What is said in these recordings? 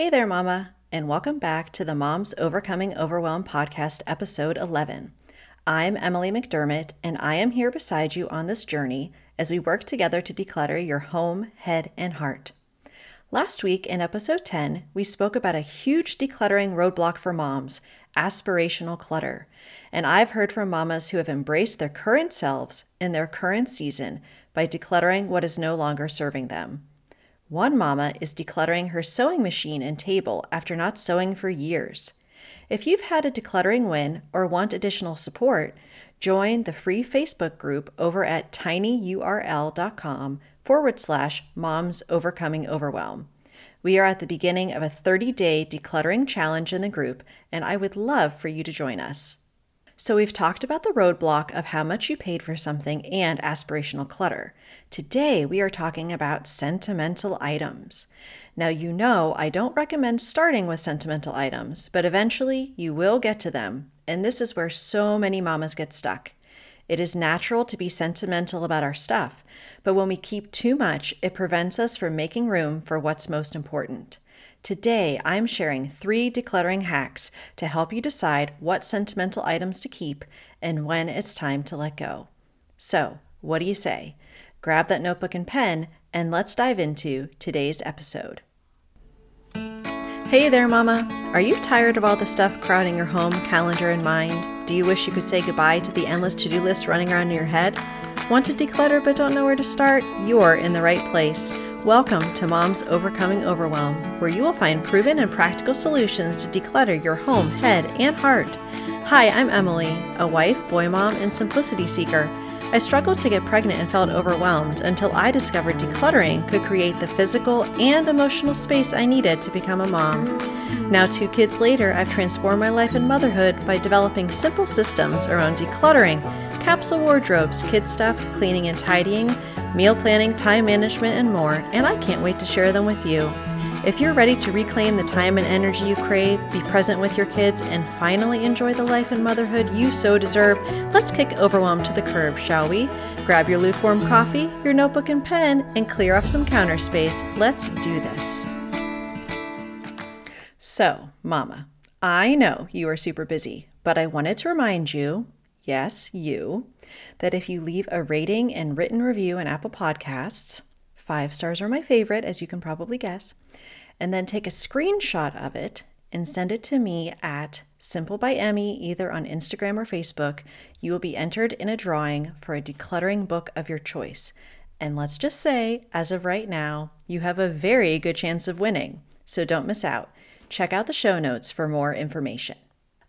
Hey there, Mama, and welcome back to the Moms Overcoming Overwhelm podcast, episode 11. I'm Emily McDermott, and I am here beside you on this journey as we work together to declutter your home, head, and heart. Last week in episode 10, we spoke about a huge decluttering roadblock for moms aspirational clutter. And I've heard from mamas who have embraced their current selves in their current season by decluttering what is no longer serving them. One mama is decluttering her sewing machine and table after not sewing for years. If you've had a decluttering win or want additional support, join the free Facebook group over at tinyurl.com forward slash moms overcoming overwhelm. We are at the beginning of a 30 day decluttering challenge in the group, and I would love for you to join us. So, we've talked about the roadblock of how much you paid for something and aspirational clutter. Today, we are talking about sentimental items. Now, you know I don't recommend starting with sentimental items, but eventually you will get to them, and this is where so many mamas get stuck. It is natural to be sentimental about our stuff, but when we keep too much, it prevents us from making room for what's most important. Today, I'm sharing three decluttering hacks to help you decide what sentimental items to keep and when it's time to let go. So, what do you say? Grab that notebook and pen, and let's dive into today's episode. Hey there, Mama! Are you tired of all the stuff crowding your home, calendar, and mind? Do you wish you could say goodbye to the endless to do list running around in your head? Want to declutter but don't know where to start? You're in the right place. Welcome to Moms Overcoming Overwhelm, where you will find proven and practical solutions to declutter your home, head, and heart. Hi, I'm Emily, a wife, boy mom, and simplicity seeker. I struggled to get pregnant and felt overwhelmed until I discovered decluttering could create the physical and emotional space I needed to become a mom. Now, two kids later, I've transformed my life and motherhood by developing simple systems around decluttering, capsule wardrobes, kid stuff, cleaning and tidying, meal planning, time management, and more, and I can't wait to share them with you. If you're ready to reclaim the time and energy you crave, be present with your kids, and finally enjoy the life and motherhood you so deserve, let's kick overwhelm to the curb, shall we? Grab your lukewarm coffee, your notebook and pen, and clear off some counter space. Let's do this. So, Mama, I know you are super busy, but I wanted to remind you yes, you, that if you leave a rating and written review in Apple Podcasts, five stars are my favorite, as you can probably guess, and then take a screenshot of it and send it to me at Simple by Emmy, either on Instagram or Facebook, you will be entered in a drawing for a decluttering book of your choice. And let's just say, as of right now, you have a very good chance of winning, so don't miss out. Check out the show notes for more information.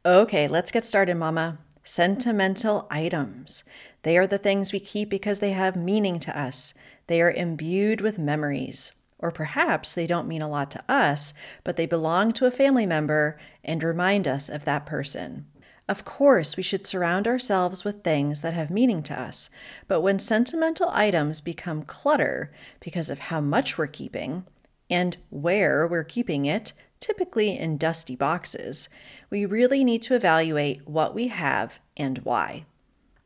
Okay, let's get started, Mama. Sentimental items. They are the things we keep because they have meaning to us. They are imbued with memories. Or perhaps they don't mean a lot to us, but they belong to a family member and remind us of that person. Of course, we should surround ourselves with things that have meaning to us, but when sentimental items become clutter because of how much we're keeping and where we're keeping it, typically in dusty boxes, we really need to evaluate what we have and why.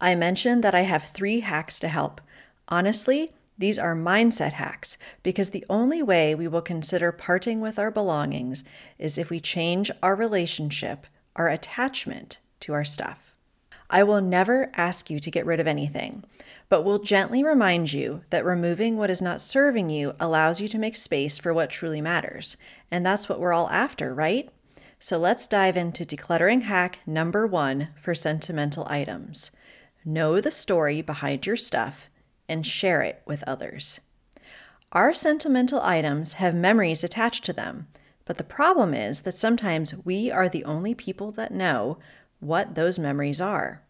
I mentioned that I have three hacks to help. Honestly, these are mindset hacks because the only way we will consider parting with our belongings is if we change our relationship, our attachment to our stuff. I will never ask you to get rid of anything, but will gently remind you that removing what is not serving you allows you to make space for what truly matters. And that's what we're all after, right? So let's dive into decluttering hack number one for sentimental items. Know the story behind your stuff and share it with others. Our sentimental items have memories attached to them, but the problem is that sometimes we are the only people that know what those memories are.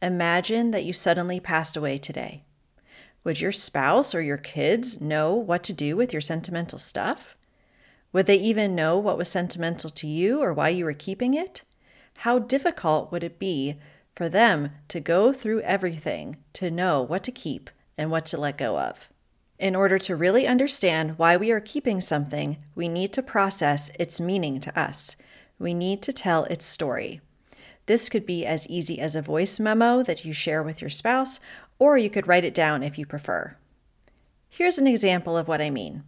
Imagine that you suddenly passed away today. Would your spouse or your kids know what to do with your sentimental stuff? Would they even know what was sentimental to you or why you were keeping it? How difficult would it be for them to go through everything to know what to keep and what to let go of? In order to really understand why we are keeping something, we need to process its meaning to us. We need to tell its story. This could be as easy as a voice memo that you share with your spouse, or you could write it down if you prefer. Here's an example of what I mean.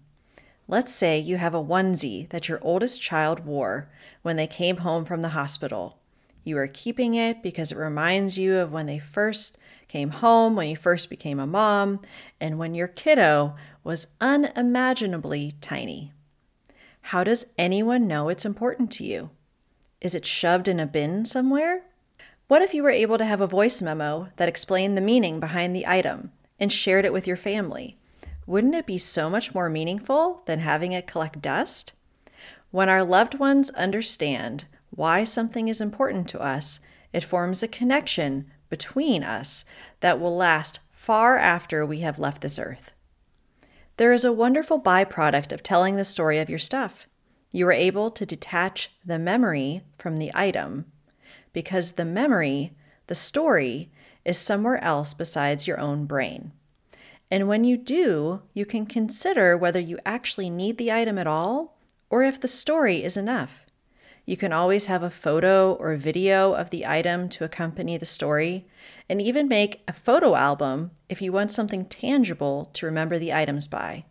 Let's say you have a onesie that your oldest child wore when they came home from the hospital. You are keeping it because it reminds you of when they first came home, when you first became a mom, and when your kiddo was unimaginably tiny. How does anyone know it's important to you? Is it shoved in a bin somewhere? What if you were able to have a voice memo that explained the meaning behind the item and shared it with your family? Wouldn't it be so much more meaningful than having it collect dust? When our loved ones understand why something is important to us, it forms a connection between us that will last far after we have left this earth. There is a wonderful byproduct of telling the story of your stuff. You are able to detach the memory from the item because the memory, the story, is somewhere else besides your own brain. And when you do, you can consider whether you actually need the item at all or if the story is enough. You can always have a photo or video of the item to accompany the story, and even make a photo album if you want something tangible to remember the items by.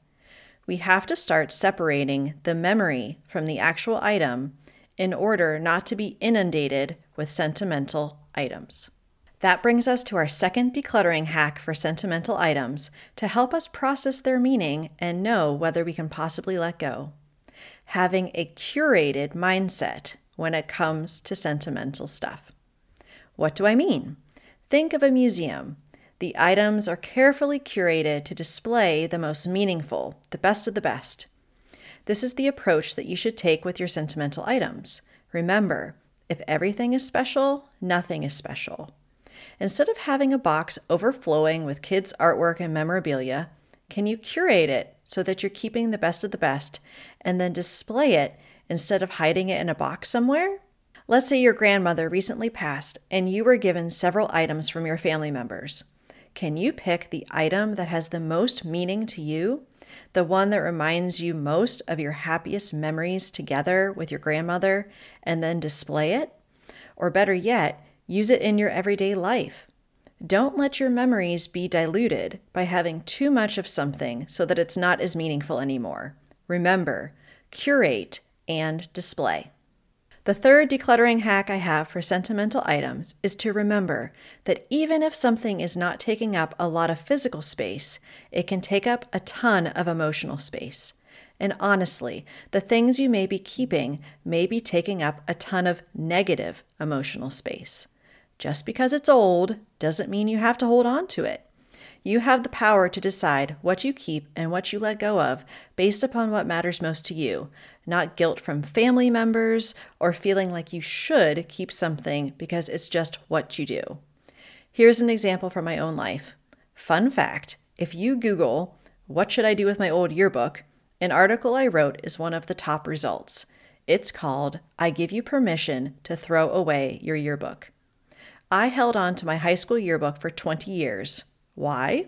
We have to start separating the memory from the actual item in order not to be inundated with sentimental items. That brings us to our second decluttering hack for sentimental items to help us process their meaning and know whether we can possibly let go. Having a curated mindset when it comes to sentimental stuff. What do I mean? Think of a museum. The items are carefully curated to display the most meaningful, the best of the best. This is the approach that you should take with your sentimental items. Remember, if everything is special, nothing is special. Instead of having a box overflowing with kids' artwork and memorabilia, can you curate it so that you're keeping the best of the best and then display it instead of hiding it in a box somewhere? Let's say your grandmother recently passed and you were given several items from your family members. Can you pick the item that has the most meaning to you? The one that reminds you most of your happiest memories together with your grandmother and then display it? Or better yet, Use it in your everyday life. Don't let your memories be diluted by having too much of something so that it's not as meaningful anymore. Remember, curate and display. The third decluttering hack I have for sentimental items is to remember that even if something is not taking up a lot of physical space, it can take up a ton of emotional space. And honestly, the things you may be keeping may be taking up a ton of negative emotional space. Just because it's old doesn't mean you have to hold on to it. You have the power to decide what you keep and what you let go of based upon what matters most to you, not guilt from family members or feeling like you should keep something because it's just what you do. Here's an example from my own life. Fun fact if you Google, What should I do with my old yearbook? an article I wrote is one of the top results. It's called I Give You Permission to Throw Away Your Yearbook. I held on to my high school yearbook for 20 years. Why?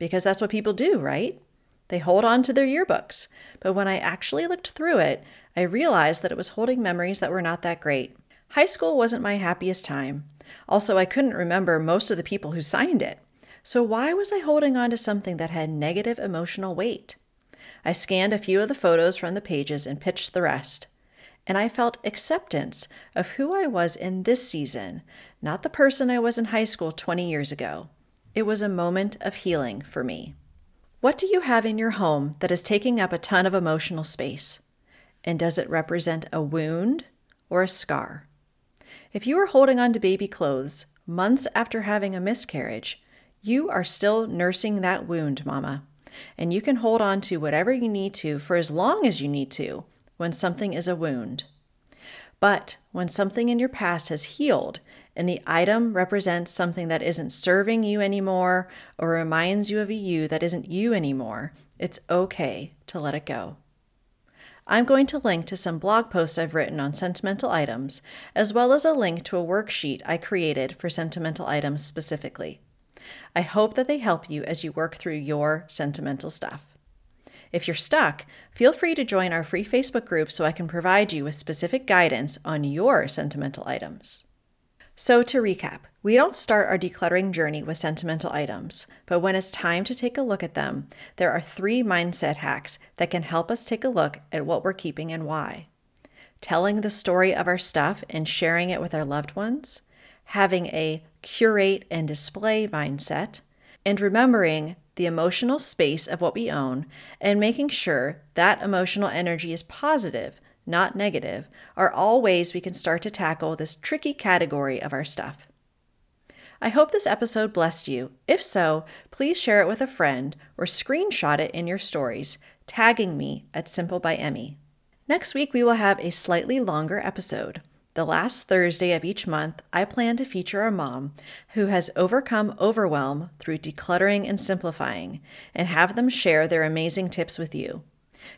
Because that's what people do, right? They hold on to their yearbooks. But when I actually looked through it, I realized that it was holding memories that were not that great. High school wasn't my happiest time. Also, I couldn't remember most of the people who signed it. So, why was I holding on to something that had negative emotional weight? I scanned a few of the photos from the pages and pitched the rest and I felt acceptance of who I was in this season, not the person I was in high school 20 years ago. It was a moment of healing for me. What do you have in your home that is taking up a ton of emotional space? And does it represent a wound or a scar? If you are holding on to baby clothes months after having a miscarriage, you are still nursing that wound, Mama. And you can hold on to whatever you need to for as long as you need to when something is a wound. But when something in your past has healed and the item represents something that isn't serving you anymore or reminds you of a you that isn't you anymore, it's okay to let it go. I'm going to link to some blog posts I've written on sentimental items, as well as a link to a worksheet I created for sentimental items specifically. I hope that they help you as you work through your sentimental stuff. If you're stuck, feel free to join our free Facebook group so I can provide you with specific guidance on your sentimental items. So, to recap, we don't start our decluttering journey with sentimental items, but when it's time to take a look at them, there are three mindset hacks that can help us take a look at what we're keeping and why. Telling the story of our stuff and sharing it with our loved ones, having a curate and display mindset, and remembering the emotional space of what we own and making sure that emotional energy is positive not negative, are all ways we can start to tackle this tricky category of our stuff. I hope this episode blessed you. If so, please share it with a friend or screenshot it in your stories, tagging me at Simple by Emmy. Next week, we will have a slightly longer episode. The last Thursday of each month, I plan to feature a mom who has overcome overwhelm through decluttering and simplifying, and have them share their amazing tips with you.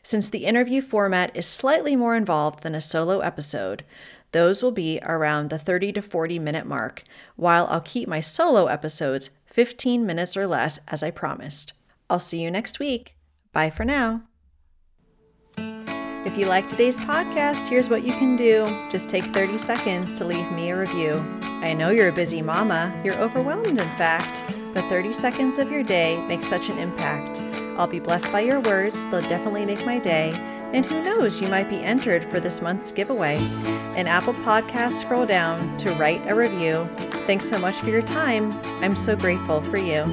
Since the interview format is slightly more involved than a solo episode, those will be around the 30 to 40 minute mark, while I'll keep my solo episodes 15 minutes or less as I promised. I'll see you next week. Bye for now. If you like today's podcast, here's what you can do. Just take 30 seconds to leave me a review. I know you're a busy mama, you're overwhelmed, in fact, but 30 seconds of your day makes such an impact. I'll be blessed by your words, they'll definitely make my day. And who knows, you might be entered for this month's giveaway. In Apple Podcasts, scroll down to write a review. Thanks so much for your time. I'm so grateful for you.